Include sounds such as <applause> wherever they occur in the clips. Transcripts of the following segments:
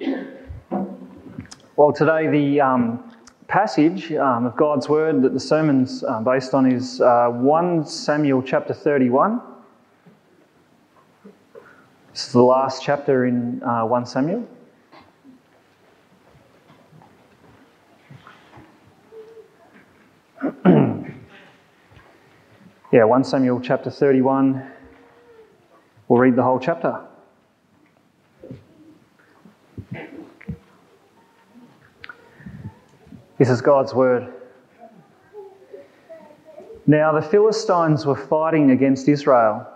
Well, today the um, passage um, of God's Word that the sermon's uh, based on is uh, 1 Samuel chapter 31. This is the last chapter in uh, 1 Samuel. <clears throat> yeah, 1 Samuel chapter 31. We'll read the whole chapter. This is God's word. Now the Philistines were fighting against Israel,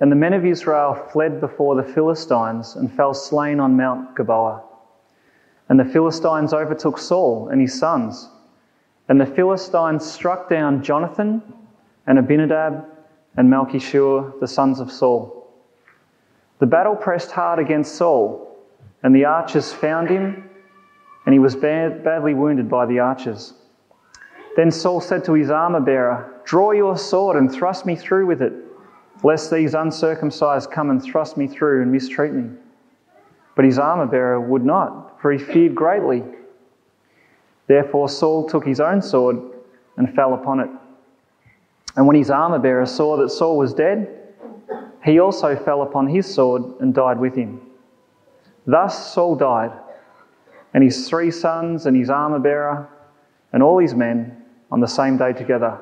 and the men of Israel fled before the Philistines and fell slain on Mount Gilboa. And the Philistines overtook Saul and his sons. And the Philistines struck down Jonathan and Abinadab and Malchishua, the sons of Saul. The battle pressed hard against Saul, and the archers found him was bad, badly wounded by the archers. Then Saul said to his armor bearer, Draw your sword and thrust me through with it, lest these uncircumcised come and thrust me through and mistreat me. But his armor bearer would not, for he feared greatly. Therefore Saul took his own sword and fell upon it. And when his armor bearer saw that Saul was dead, he also fell upon his sword and died with him. Thus Saul died and his three sons and his armor bearer and all his men on the same day together.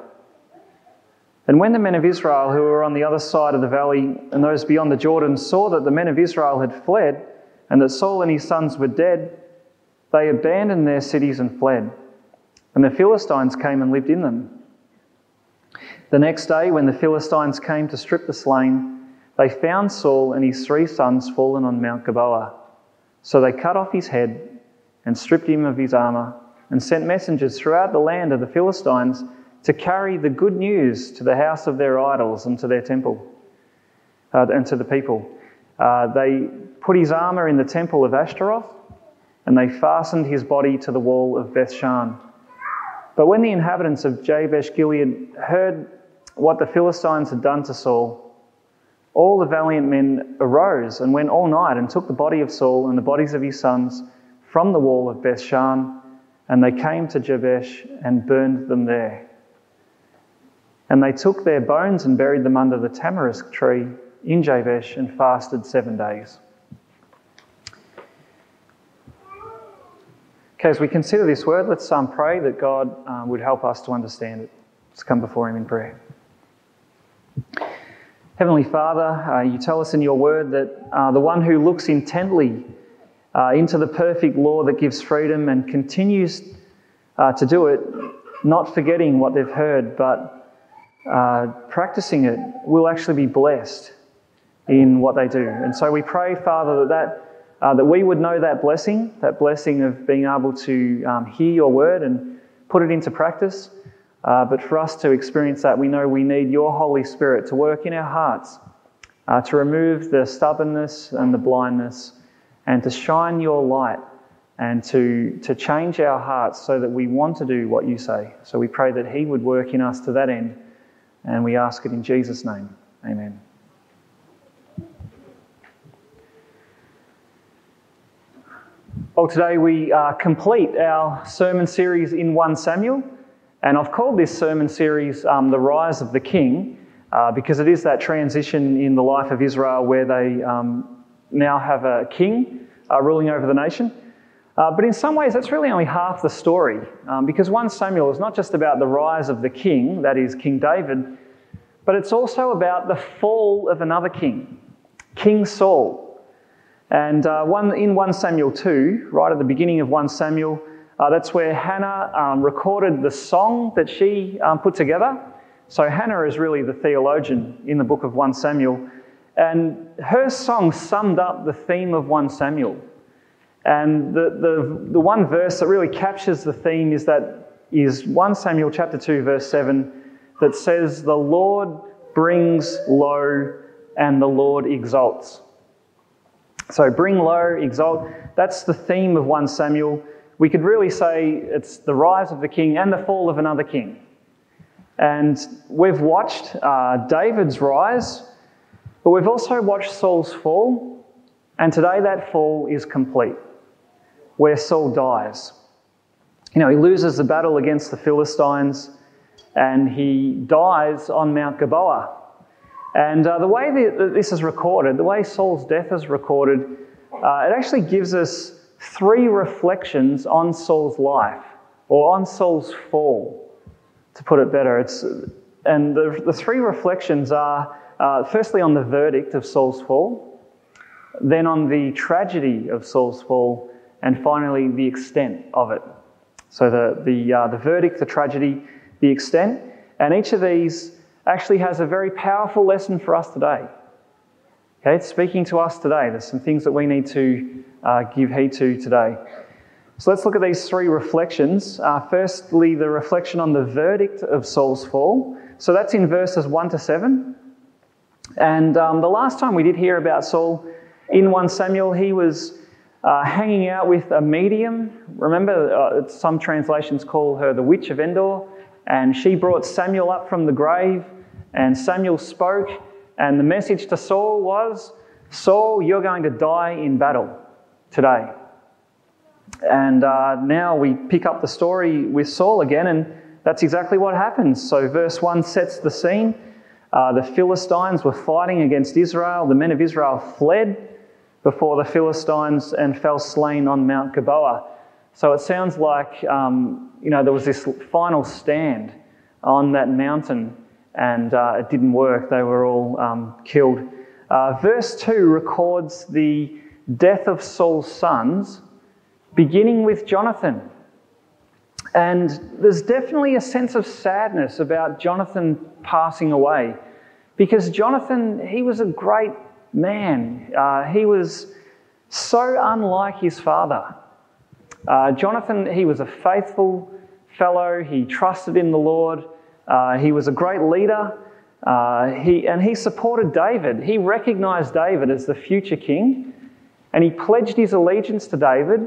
And when the men of Israel who were on the other side of the valley and those beyond the Jordan saw that the men of Israel had fled and that Saul and his sons were dead, they abandoned their cities and fled. And the Philistines came and lived in them. The next day, when the Philistines came to strip the slain, they found Saul and his three sons fallen on Mount Gilboa. So they cut off his head and stripped him of his armour, and sent messengers throughout the land of the Philistines to carry the good news to the house of their idols and to their temple, uh, and to the people. Uh, they put his armour in the temple of Ashtaroth, and they fastened his body to the wall of Bethshan. But when the inhabitants of Jabesh Gilead heard what the Philistines had done to Saul, all the valiant men arose and went all night and took the body of Saul and the bodies of his sons from the wall of Bethshan, and they came to Jabesh and burned them there. And they took their bones and buried them under the tamarisk tree in Jabesh and fasted seven days. Okay, as we consider this word, let's um, pray that God uh, would help us to understand it. Let's come before Him in prayer. Heavenly Father, uh, you tell us in your word that uh, the one who looks intently uh, into the perfect law that gives freedom and continues uh, to do it, not forgetting what they've heard, but uh, practicing it, will actually be blessed in what they do. And so we pray, Father, that, that, uh, that we would know that blessing, that blessing of being able to um, hear your word and put it into practice. Uh, but for us to experience that, we know we need your Holy Spirit to work in our hearts, uh, to remove the stubbornness and the blindness and to shine your light and to, to change our hearts so that we want to do what you say. So we pray that He would work in us to that end, and we ask it in Jesus' name. Amen. Well, today we uh, complete our sermon series in 1 Samuel, and I've called this sermon series um, The Rise of the King uh, because it is that transition in the life of Israel where they um, now have a king uh, ruling over the nation. Uh, but in some ways, that's really only half the story, um, because 1 Samuel is not just about the rise of the king, that is King David, but it's also about the fall of another king, King Saul. And uh, one, in 1 Samuel 2, right at the beginning of 1 Samuel, uh, that's where Hannah um, recorded the song that she um, put together. So Hannah is really the theologian in the book of 1 Samuel. And her song summed up the theme of 1 Samuel. And the, the, the one verse that really captures the theme is that is 1 Samuel chapter 2, verse 7, that says, The Lord brings low and the Lord exalts. So bring low, exalt. That's the theme of 1 Samuel. We could really say it's the rise of the king and the fall of another king. And we've watched uh, David's rise but we've also watched Saul's fall, and today that fall is complete. where Saul dies. You know, he loses the battle against the Philistines and he dies on Mount Gilboa. And uh, the way that this is recorded, the way Saul's death is recorded, uh, it actually gives us three reflections on Saul's life, or on Saul's fall, to put it better. It's, and the, the three reflections are uh, firstly on the verdict of Saul's fall, then on the tragedy of Saul's fall, and finally the extent of it. So the, the, uh, the verdict, the tragedy, the extent, and each of these actually has a very powerful lesson for us today. Okay, it's speaking to us today. There's some things that we need to uh, give heed to today. So let's look at these three reflections. Uh, firstly, the reflection on the verdict of Saul's fall. So that's in verses 1 to 7. And um, the last time we did hear about Saul in 1 Samuel, he was uh, hanging out with a medium. Remember, uh, some translations call her the witch of Endor. And she brought Samuel up from the grave, and Samuel spoke. And the message to Saul was Saul, you're going to die in battle today. And uh, now we pick up the story with Saul again, and that's exactly what happens. So, verse 1 sets the scene. Uh, the Philistines were fighting against Israel. The men of Israel fled before the Philistines and fell slain on Mount Gilboa. So it sounds like um, you know there was this final stand on that mountain, and uh, it didn't work. They were all um, killed. Uh, verse two records the death of Saul's sons, beginning with Jonathan. And there's definitely a sense of sadness about Jonathan passing away because Jonathan, he was a great man. Uh, he was so unlike his father. Uh, Jonathan, he was a faithful fellow. He trusted in the Lord. Uh, he was a great leader. Uh, he, and he supported David. He recognized David as the future king. And he pledged his allegiance to David,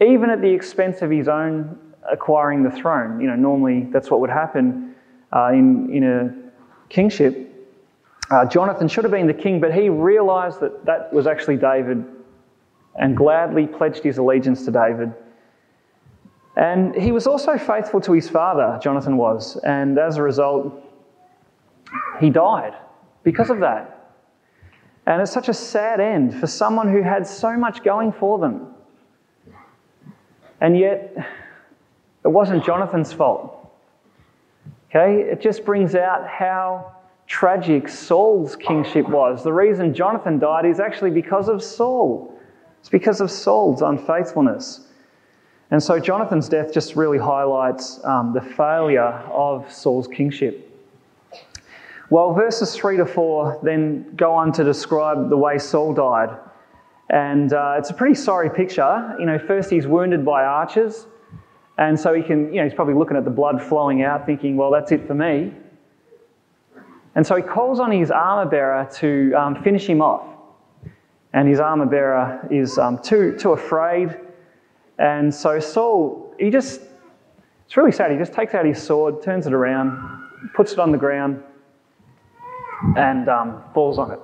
even at the expense of his own acquiring the throne. You know, normally that's what would happen uh, in, in a kingship. Uh, Jonathan should have been the king, but he realized that that was actually David and gladly pledged his allegiance to David. And he was also faithful to his father, Jonathan was, and as a result, he died because of that. And it's such a sad end for someone who had so much going for them. And yet, it wasn't Jonathan's fault. Okay? It just brings out how tragic Saul's kingship was. The reason Jonathan died is actually because of Saul. It's because of Saul's unfaithfulness. And so Jonathan's death just really highlights um, the failure of Saul's kingship. Well, verses 3 to 4 then go on to describe the way Saul died. And uh, it's a pretty sorry picture. You know, first he's wounded by archers. And so he can, you know, he's probably looking at the blood flowing out, thinking, well, that's it for me. And so he calls on his armor bearer to um, finish him off. And his armor bearer is um, too, too afraid and so Saul, he just, it's really sad. He just takes out his sword, turns it around, puts it on the ground, and um, falls on it.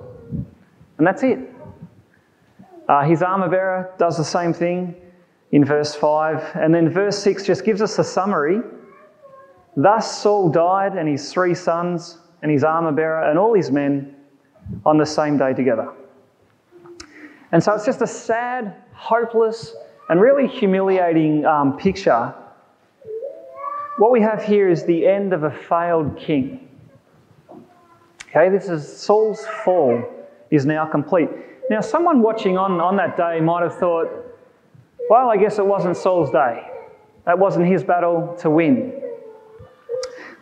And that's it. Uh, his armor bearer does the same thing in verse 5. And then verse 6 just gives us a summary. Thus Saul died, and his three sons, and his armor bearer, and all his men on the same day together. And so it's just a sad, hopeless, and really humiliating um, picture. What we have here is the end of a failed king. Okay, this is Saul's fall is now complete. Now, someone watching on, on that day might have thought, well, I guess it wasn't Saul's day. That wasn't his battle to win.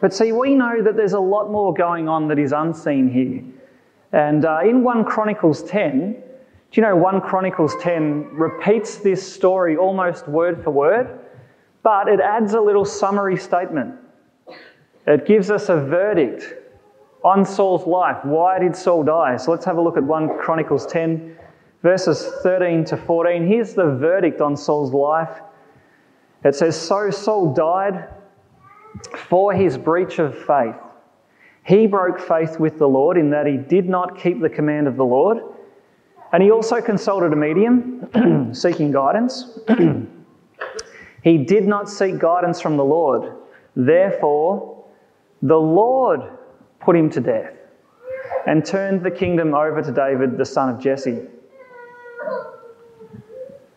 But see, we know that there's a lot more going on that is unseen here. And uh, in 1 Chronicles 10, do you know 1 Chronicles 10 repeats this story almost word for word, but it adds a little summary statement. It gives us a verdict on Saul's life. Why did Saul die? So let's have a look at 1 Chronicles 10, verses 13 to 14. Here's the verdict on Saul's life. It says, So Saul died for his breach of faith. He broke faith with the Lord in that he did not keep the command of the Lord and he also consulted a medium <clears throat> seeking guidance. <clears throat> He did not seek guidance from the Lord. Therefore, the Lord put him to death and turned the kingdom over to David, the son of Jesse.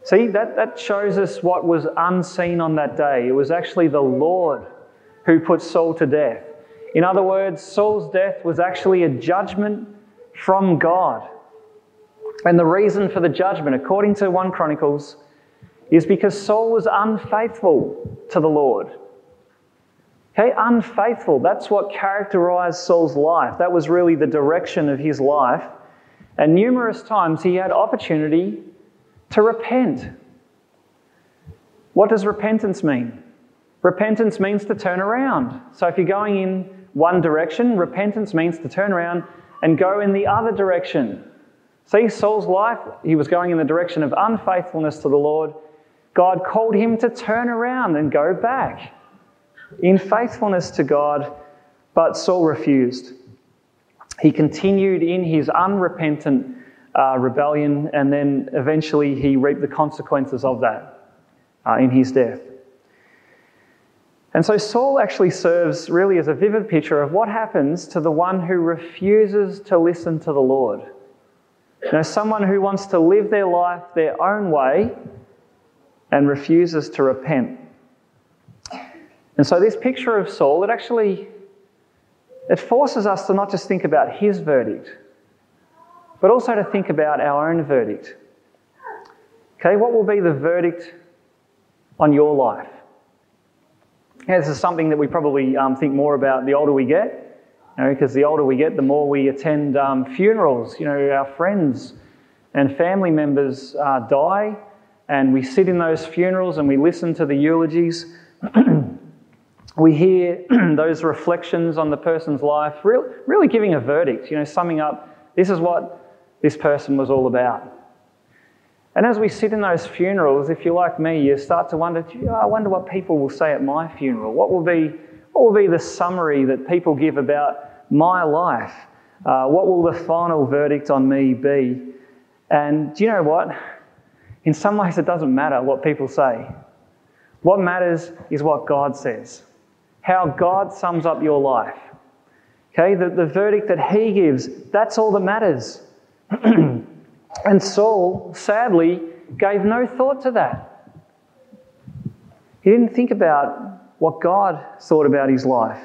See, that, that shows us what was unseen on that day. It was actually the Lord who put Saul to death. In other words, Saul's death was actually a judgment from God. And the reason for the judgment, according to 1 Chronicles, is because Saul was unfaithful to the Lord. Okay, unfaithful. That's what characterized Saul's life. That was really the direction of his life. And numerous times he had opportunity to repent. What does repentance mean? Repentance means to turn around. So if you're going in one direction, repentance means to turn around and go in the other direction. See, Saul's life, he was going in the direction of unfaithfulness to the Lord. God called him to turn around and go back in faithfulness to God, but Saul refused. He continued in his unrepentant uh, rebellion, and then eventually he reaped the consequences of that uh, in his death. And so Saul actually serves really as a vivid picture of what happens to the one who refuses to listen to the Lord. You know, someone who wants to live their life their own way and refuses to repent. And so this picture of Saul, it actually it forces us to not just think about his verdict, but also to think about our own verdict. Okay, what will be the verdict on your life? Yeah, this is something that we probably um, think more about the older we get, you know, because the older we get, the more we attend um, funerals. You know, our friends and family members uh, die, and we sit in those funerals and we listen to the eulogies. <clears throat> we hear <clears throat> those reflections on the person's life, really, really giving a verdict, you know, summing up this is what this person was all about. And as we sit in those funerals, if you're like me, you start to wonder, I wonder what people will say at my funeral. What will be, what will be the summary that people give about my life? Uh, what will the final verdict on me be? And do you know what? In some ways, it doesn't matter what people say. What matters is what God says how God sums up your life. Okay, the, the verdict that he gives, that's all that matters. <clears throat> and Saul, sadly, gave no thought to that. He didn't think about what God thought about his life.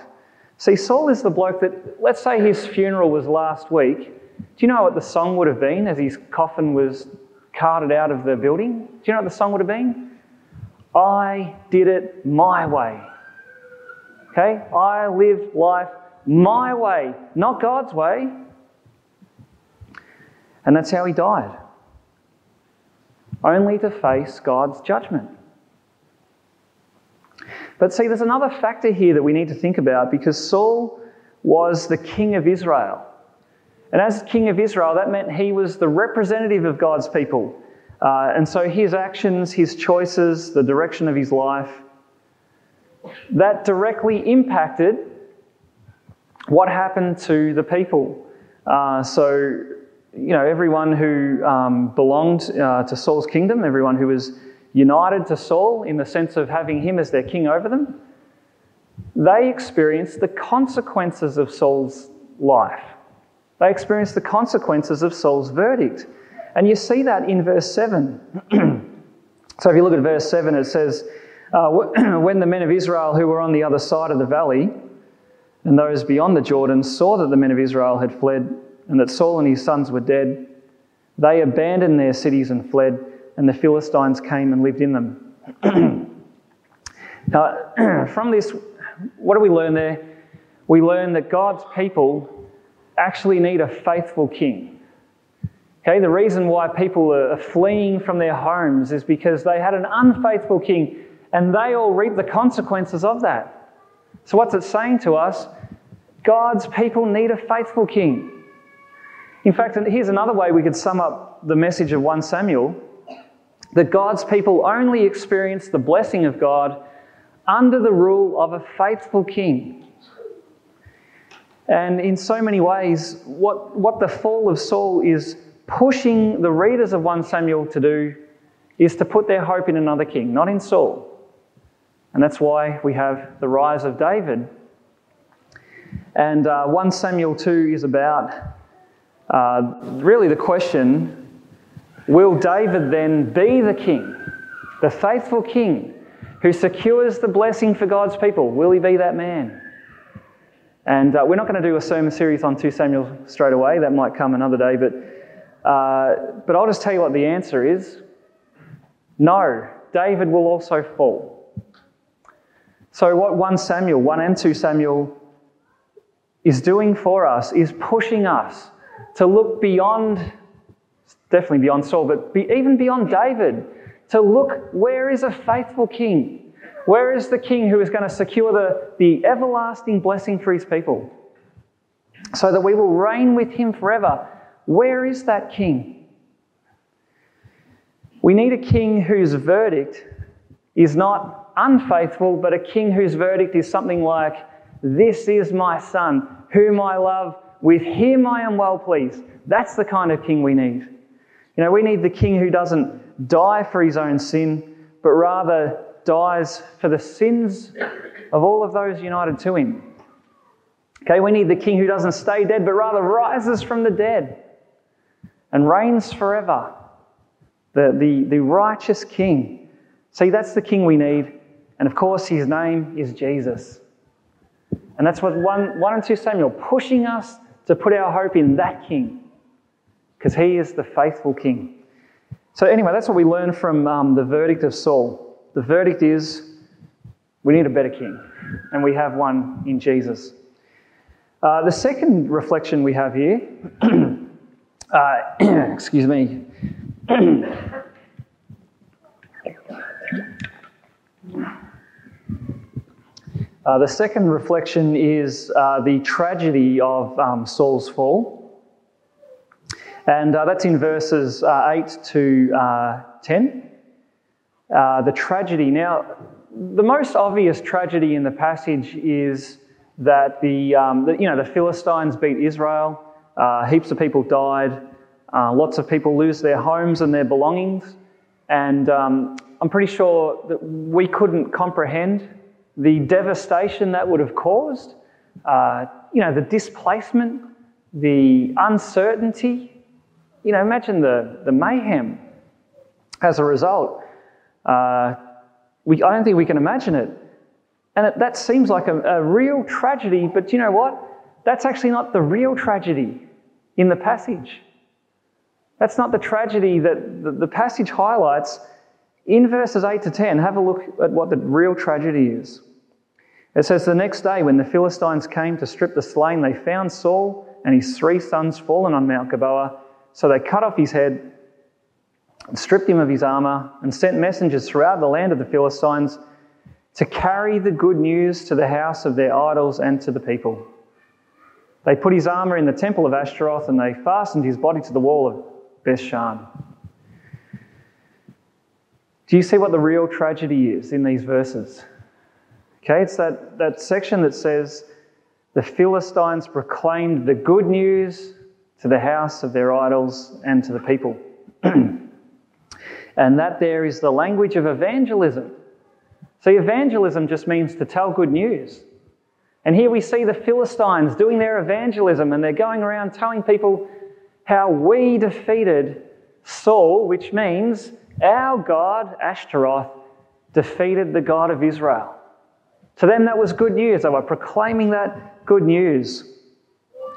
See, Saul is the bloke that, let's say his funeral was last week. Do you know what the song would have been as his coffin was carted out of the building? Do you know what the song would have been? I did it my way. Okay? I lived life my way, not God's way. And that's how he died. Only to face God's judgment. But see, there's another factor here that we need to think about because Saul was the king of Israel. And as king of Israel, that meant he was the representative of God's people. Uh, and so his actions, his choices, the direction of his life, that directly impacted what happened to the people. Uh, so, you know, everyone who um, belonged uh, to Saul's kingdom, everyone who was united to Saul in the sense of having him as their king over them, they experienced the consequences of Saul's life. They experienced the consequences of Saul's verdict. And you see that in verse 7. <clears throat> so if you look at verse 7, it says, uh, <clears throat> when the men of Israel who were on the other side of the valley and those beyond the Jordan saw that the men of Israel had fled and that Saul and his sons were dead, they abandoned their cities and fled, and the Philistines came and lived in them. <clears throat> now, <clears throat> from this, what do we learn there? We learn that God's people actually need a faithful king. Okay, the reason why people are fleeing from their homes is because they had an unfaithful king and they all reap the consequences of that. So, what's it saying to us? God's people need a faithful king. In fact, here's another way we could sum up the message of 1 Samuel that God's people only experience the blessing of God under the rule of a faithful king. And in so many ways, what, what the fall of Saul is pushing the readers of 1 Samuel to do is to put their hope in another king, not in Saul. And that's why we have the rise of David. And uh, 1 Samuel 2 is about uh, really the question will David then be the king, the faithful king who secures the blessing for God's people? Will he be that man? And uh, we're not going to do a sermon series on 2 Samuel straight away, that might come another day, but, uh, but I'll just tell you what the answer is no, David will also fall. So, what 1 Samuel, 1 and 2 Samuel is doing for us is pushing us to look beyond, definitely beyond Saul, but be, even beyond David, to look where is a faithful king? Where is the king who is going to secure the, the everlasting blessing for his people? So that we will reign with him forever. Where is that king? We need a king whose verdict is not unfaithful, but a king whose verdict is something like, This is my son, whom I love, with him I am well pleased. That's the kind of king we need. You know, we need the king who doesn't die for his own sin, but rather dies for the sins of all of those united to him. Okay, we need the king who doesn't stay dead, but rather rises from the dead and reigns forever the, the, the righteous king. See, that's the king we need. And of course, his name is Jesus. And that's what 1, 1 and 2 Samuel pushing us to put our hope in that king because he is the faithful king. So, anyway, that's what we learn from um, the verdict of Saul. The verdict is we need a better king, and we have one in Jesus. Uh, the second reflection we have here, <clears throat> uh, <clears throat> excuse me, <clears throat> uh, the second reflection is uh, the tragedy of um, Saul's fall. And uh, that's in verses uh, 8 to uh, 10. Uh, the tragedy. Now, the most obvious tragedy in the passage is that the, um, the you know, the Philistines beat Israel, heaps of people died. Lots of people lose their homes and their belongings. And um, I'm pretty sure that we couldn't comprehend the devastation that would have caused. Uh, you know, the displacement, the uncertainty. You know, imagine the, the mayhem as a result. Uh, we, I don't think we can imagine it. And it, that seems like a, a real tragedy, but you know what? That's actually not the real tragedy in the passage. That's not the tragedy that the, the passage highlights. In verses 8 to 10, have a look at what the real tragedy is. It says, The next day, when the Philistines came to strip the slain, they found Saul and his three sons fallen on Mount Gilboa. So they cut off his head and stripped him of his armour and sent messengers throughout the land of the Philistines to carry the good news to the house of their idols and to the people. They put his armour in the temple of Ashtaroth and they fastened his body to the wall of Bethshan. Do you see what the real tragedy is in these verses? Okay, it's that, that section that says the Philistines proclaimed the good news to the house of their idols and to the people. <clears throat> and that there is the language of evangelism. See, evangelism just means to tell good news. And here we see the Philistines doing their evangelism and they're going around telling people how we defeated Saul, which means our God, Ashtaroth, defeated the God of Israel. To them, that was good news. They were proclaiming that good news.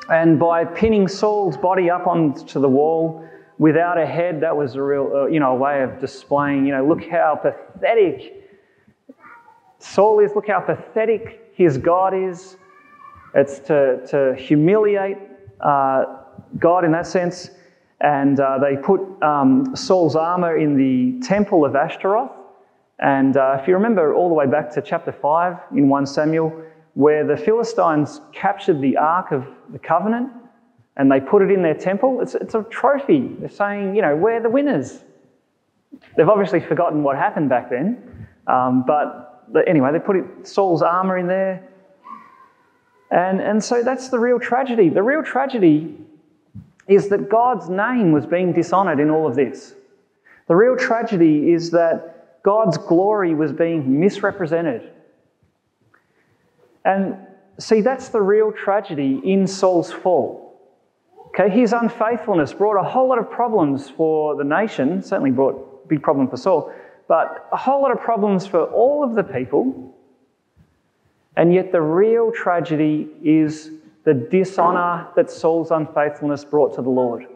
And by pinning Saul's body up onto the wall without a head, that was a real, uh, you know, a way of displaying, you know, look how pathetic Saul is, look how pathetic his God is. It's to, to humiliate uh, God in that sense. And uh, they put um, Saul's armor in the temple of Ashtaroth. And uh, if you remember all the way back to chapter 5 in 1 Samuel, where the Philistines captured the Ark of the Covenant and they put it in their temple, it's, it's a trophy. They're saying, you know, we're the winners. They've obviously forgotten what happened back then. Um, but anyway, they put it, Saul's armor in there. And, and so that's the real tragedy. The real tragedy is that God's name was being dishonored in all of this. The real tragedy is that God's glory was being misrepresented. And see, that's the real tragedy in Saul's fall. Okay, his unfaithfulness brought a whole lot of problems for the nation, certainly brought big problem for Saul, but a whole lot of problems for all of the people. And yet, the real tragedy is the dishonour that Saul's unfaithfulness brought to the Lord.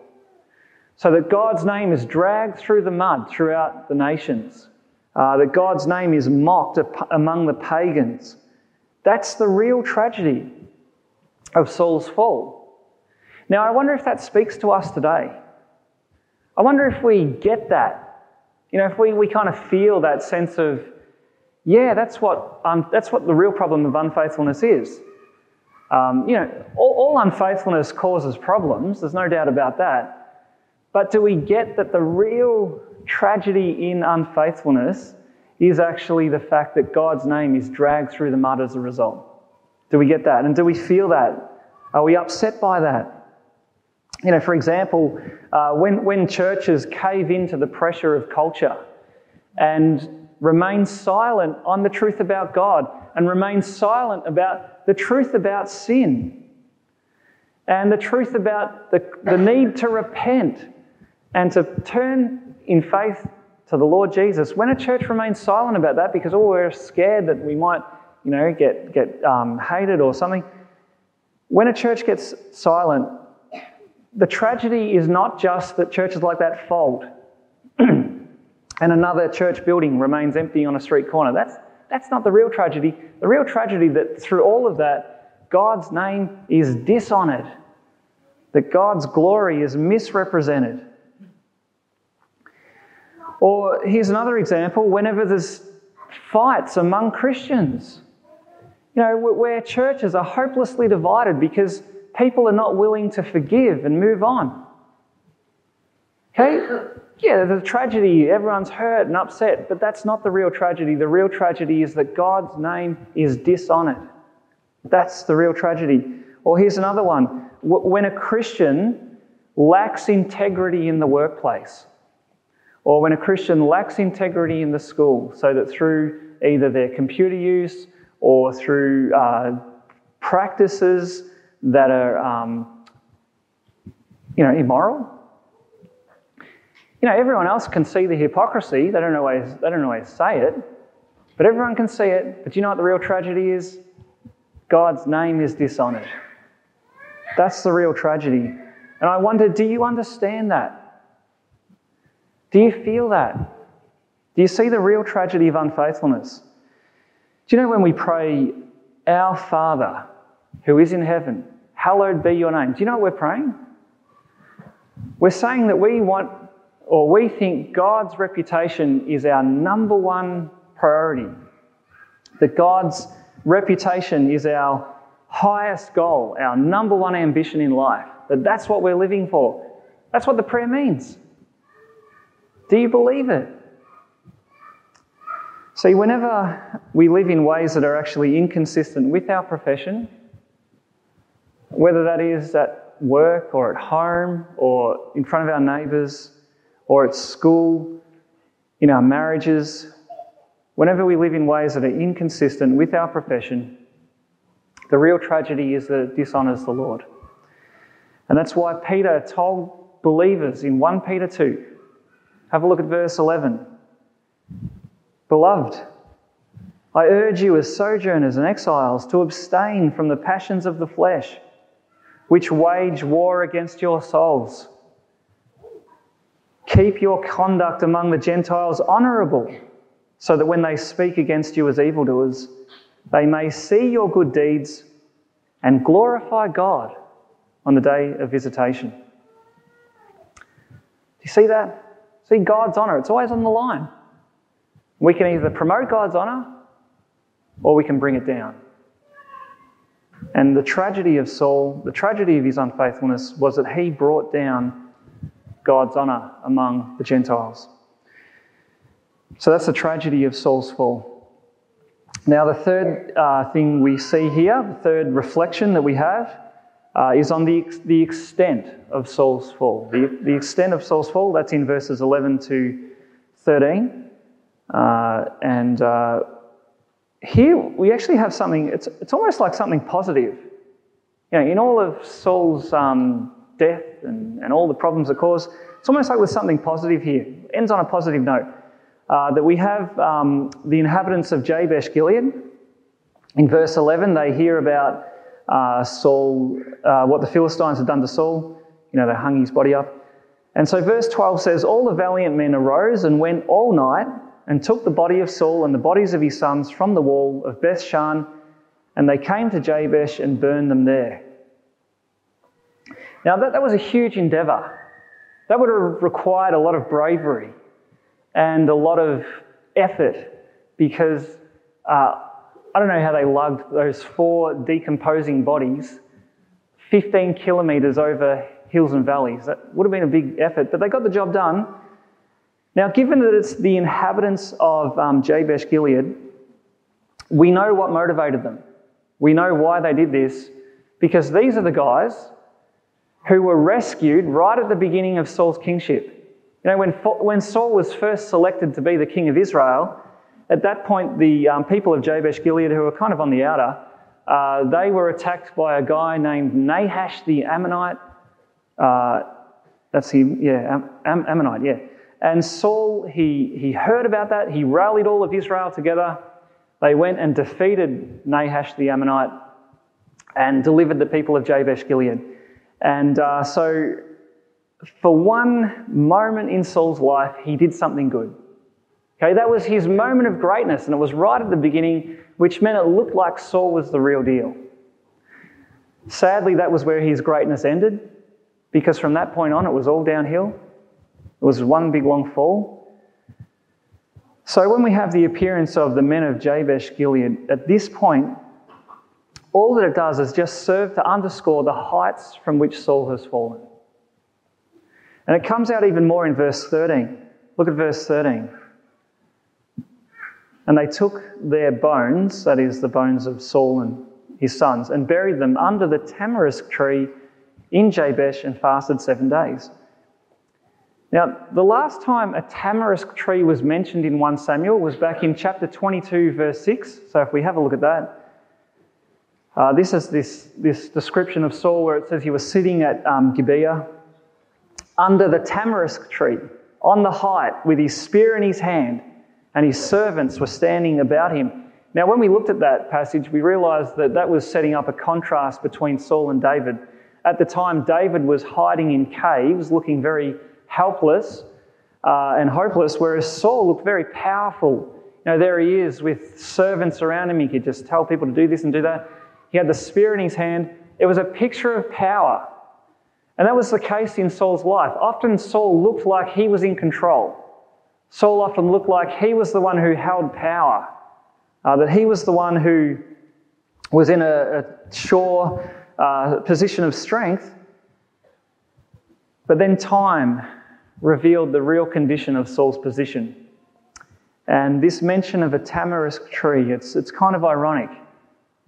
So that God's name is dragged through the mud throughout the nations, uh, that God's name is mocked among the pagans. That's the real tragedy of Saul's fall. Now, I wonder if that speaks to us today. I wonder if we get that. You know, if we, we kind of feel that sense of, yeah, that's what, um, that's what the real problem of unfaithfulness is. Um, you know, all, all unfaithfulness causes problems, there's no doubt about that. But do we get that the real tragedy in unfaithfulness is actually the fact that God's name is dragged through the mud as a result? Do we get that? And do we feel that? Are we upset by that? You know, for example, uh, when, when churches cave into the pressure of culture and remain silent on the truth about God and remain silent about the truth about sin and the truth about the, the need to repent and to turn in faith to the Lord Jesus. When a church remains silent about that because, oh, we're scared that we might, you know, get, get um, hated or something, when a church gets silent, the tragedy is not just that churches like that fold <clears throat> and another church building remains empty on a street corner. That's, that's not the real tragedy. The real tragedy that through all of that, God's name is dishonored, that God's glory is misrepresented. Or here's another example whenever there's fights among Christians, you know, where churches are hopelessly divided because people are not willing to forgive and move on. Okay? Yeah, there's a tragedy, everyone's hurt and upset, but that's not the real tragedy. The real tragedy is that God's name is dishonored. That's the real tragedy. Or here's another one when a Christian lacks integrity in the workplace, or when a Christian lacks integrity in the school, so that through either their computer use or through uh, practices that are, um, you know, immoral, you know, everyone else can see the hypocrisy. They don't always, they don't always say it, but everyone can see it. But you know what the real tragedy is? God's name is dishonored. That's the real tragedy. And I wonder, do you understand that? Do you feel that? Do you see the real tragedy of unfaithfulness? Do you know when we pray, Our Father who is in heaven, hallowed be your name? Do you know what we're praying? We're saying that we want or we think God's reputation is our number one priority, that God's reputation is our highest goal, our number one ambition in life, that that's what we're living for. That's what the prayer means. Do you believe it? See, whenever we live in ways that are actually inconsistent with our profession, whether that is at work or at home or in front of our neighbours, or at school, in our marriages, whenever we live in ways that are inconsistent with our profession, the real tragedy is that it dishonours the Lord. And that's why Peter told believers in 1 Peter 2, have a look at verse 11. Beloved, I urge you as sojourners and exiles to abstain from the passions of the flesh, which wage war against your souls. Keep your conduct among the Gentiles honourable, so that when they speak against you as evildoers, they may see your good deeds and glorify God on the day of visitation. Do you see that? See God's honour, it's always on the line. We can either promote God's honour or we can bring it down. And the tragedy of Saul, the tragedy of his unfaithfulness, was that he brought down God's honour among the Gentiles. So that's the tragedy of Saul's fall. Now, the third uh, thing we see here, the third reflection that we have, uh, is on the, the extent of Saul's fall. The, the extent of Saul's fall, that's in verses 11 to 13. Uh, and uh, here we actually have something, it's, it's almost like something positive. You know, in all of Saul's um, death and, and all the problems it caused, it's almost like with something positive here. It ends on a positive note. Uh, that we have um, the inhabitants of Jabesh Gilead. In verse 11, they hear about uh, Saul, uh, what the Philistines had done to Saul. You know, they hung his body up. And so verse 12 says, All the valiant men arose and went all night and took the body of Saul and the bodies of his sons from the wall of Bethshan, and they came to Jabesh and burned them there. Now, that, that was a huge endeavour. That would have required a lot of bravery and a lot of effort because uh, I don't know how they lugged those four decomposing bodies 15 kilometres over hills and valleys. That would have been a big effort, but they got the job done. Now, given that it's the inhabitants of um, Jabesh Gilead, we know what motivated them. We know why they did this because these are the guys who were rescued right at the beginning of Saul's kingship. You know, when, when Saul was first selected to be the king of Israel, at that point, the um, people of Jabesh Gilead, who were kind of on the outer, uh, they were attacked by a guy named Nahash the Ammonite. Uh, that's him, yeah, Am- Am- Ammonite, yeah. And Saul, he, he heard about that. He rallied all of Israel together. They went and defeated Nahash the Ammonite and delivered the people of Jabesh Gilead. And uh, so, for one moment in Saul's life, he did something good. Okay, that was his moment of greatness, and it was right at the beginning, which meant it looked like Saul was the real deal. Sadly, that was where his greatness ended, because from that point on, it was all downhill. It was one big long fall. So, when we have the appearance of the men of Jabesh Gilead, at this point, all that it does is just serve to underscore the heights from which Saul has fallen. And it comes out even more in verse 13. Look at verse 13. And they took their bones, that is, the bones of Saul and his sons, and buried them under the tamarisk tree in Jabesh and fasted seven days. Now, the last time a tamarisk tree was mentioned in 1 Samuel was back in chapter 22, verse 6. So if we have a look at that, uh, this is this, this description of Saul where it says he was sitting at um, Gibeah under the tamarisk tree on the height with his spear in his hand, and his servants were standing about him. Now, when we looked at that passage, we realized that that was setting up a contrast between Saul and David. At the time, David was hiding in caves, looking very helpless uh, and hopeless, whereas Saul looked very powerful. You know, there he is with servants around him. He could just tell people to do this and do that. He had the spear in his hand. It was a picture of power. And that was the case in Saul's life. Often Saul looked like he was in control. Saul often looked like he was the one who held power, uh, that he was the one who was in a, a sure uh, position of strength. But then time revealed the real condition of Saul's position. And this mention of a tamarisk tree, it's, it's kind of ironic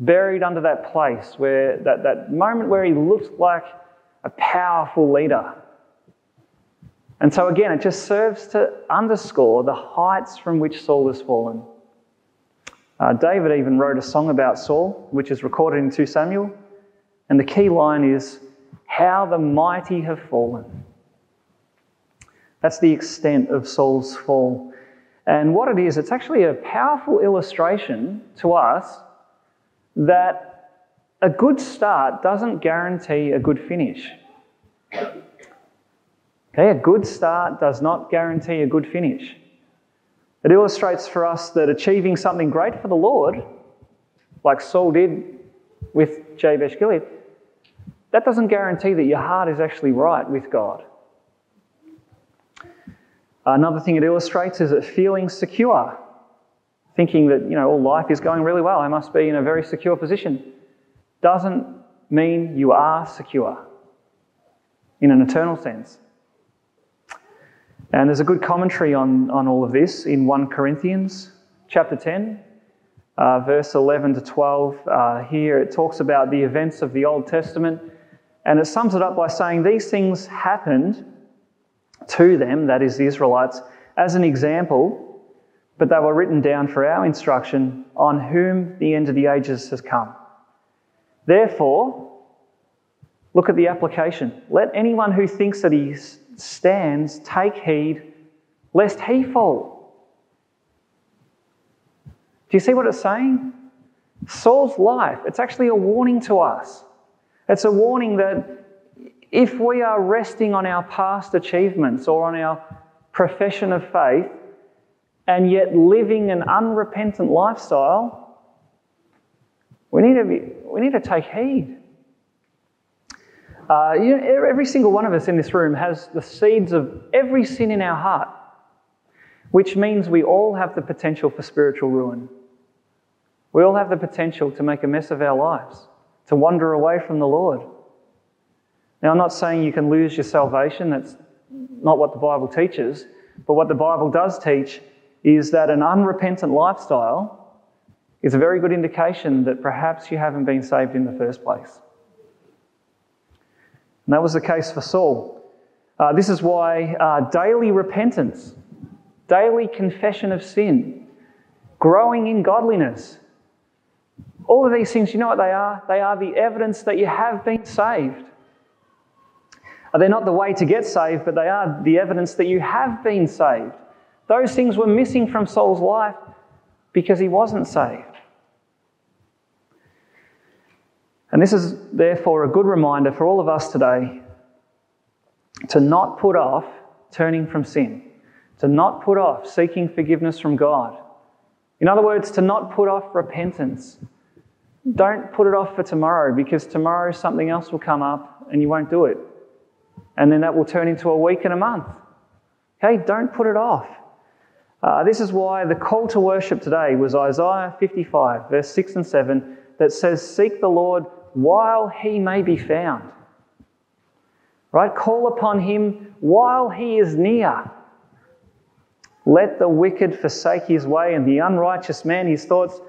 buried under that place where that, that moment where he looked like a powerful leader. And so, again, it just serves to underscore the heights from which Saul has fallen. Uh, David even wrote a song about Saul, which is recorded in 2 Samuel. And the key line is, How the mighty have fallen. That's the extent of Saul's fall. And what it is, it's actually a powerful illustration to us that a good start doesn't guarantee a good finish. Okay, a good start does not guarantee a good finish. It illustrates for us that achieving something great for the Lord, like Saul did with Jabesh Gilead, that doesn't guarantee that your heart is actually right with God. Another thing it illustrates is that feeling secure thinking that, you know, all life is going really well, I must be in a very secure position, doesn't mean you are secure in an eternal sense. And there's a good commentary on, on all of this in 1 Corinthians chapter 10, uh, verse 11 to 12. Uh, here it talks about the events of the Old Testament, and it sums it up by saying these things happened to them, that is the Israelites, as an example but they were written down for our instruction on whom the end of the ages has come. Therefore, look at the application. Let anyone who thinks that he stands take heed lest he fall. Do you see what it's saying? Saul's life, it's actually a warning to us. It's a warning that if we are resting on our past achievements or on our profession of faith and yet living an unrepentant lifestyle, we need to, be, we need to take heed. Uh, you know, every single one of us in this room has the seeds of every sin in our heart, which means we all have the potential for spiritual ruin. We all have the potential to make a mess of our lives, to wander away from the Lord. Now, I'm not saying you can lose your salvation, that's not what the Bible teaches, but what the Bible does teach is that an unrepentant lifestyle is a very good indication that perhaps you haven't been saved in the first place. And that was the case for Saul. Uh, this is why uh, daily repentance, daily confession of sin, growing in godliness, all of these things, you know what they are? They are the evidence that you have been saved. They're not the way to get saved, but they are the evidence that you have been saved. Those things were missing from Saul's life because he wasn't saved. And this is therefore a good reminder for all of us today to not put off turning from sin, to not put off seeking forgiveness from God. In other words, to not put off repentance. Don't put it off for tomorrow because tomorrow something else will come up and you won't do it. And then that will turn into a week and a month. Okay, don't put it off. Uh, this is why the call to worship today was Isaiah 55, verse 6 and 7, that says, Seek the Lord while he may be found. Right? Call upon him while he is near. Let the wicked forsake his way and the unrighteous man his thoughts.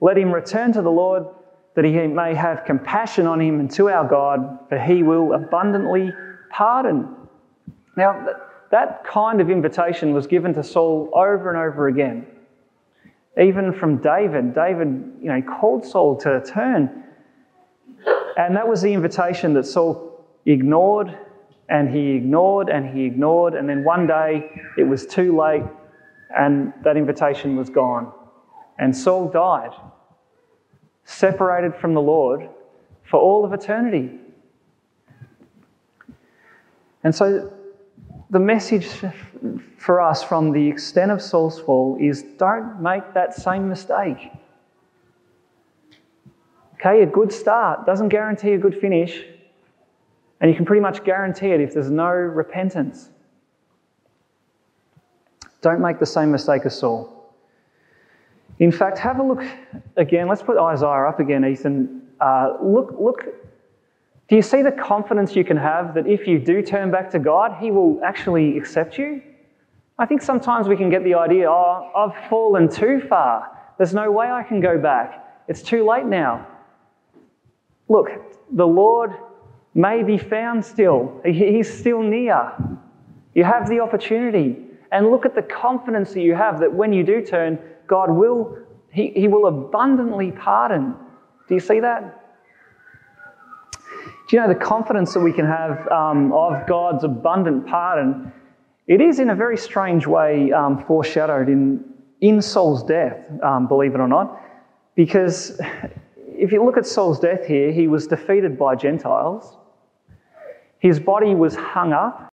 Let him return to the Lord that he may have compassion on him and to our God, for he will abundantly pardon. Now, that kind of invitation was given to Saul over and over again. Even from David, David, you know, called Saul to turn and that was the invitation that Saul ignored and he ignored and he ignored. And then one day it was too late and that invitation was gone. And Saul died, separated from the Lord for all of eternity. And so the message for us from the extent of Saul's fall is don't make that same mistake. Okay, a good start doesn't guarantee a good finish, and you can pretty much guarantee it if there's no repentance. Don't make the same mistake as Saul. In fact, have a look again. Let's put Isaiah up again, Ethan. Uh, look, look. Do you see the confidence you can have that if you do turn back to God, He will actually accept you? I think sometimes we can get the idea, oh, I've fallen too far. There's no way I can go back. It's too late now. Look, the Lord may be found still, He's still near. You have the opportunity. And look at the confidence that you have that when you do turn, God will, He, he will abundantly pardon. Do you see that? Do you know the confidence that we can have um, of God's abundant pardon? It is in a very strange way um, foreshadowed in, in Saul's death, um, believe it or not, because if you look at Saul's death here, he was defeated by Gentiles. His body was hung up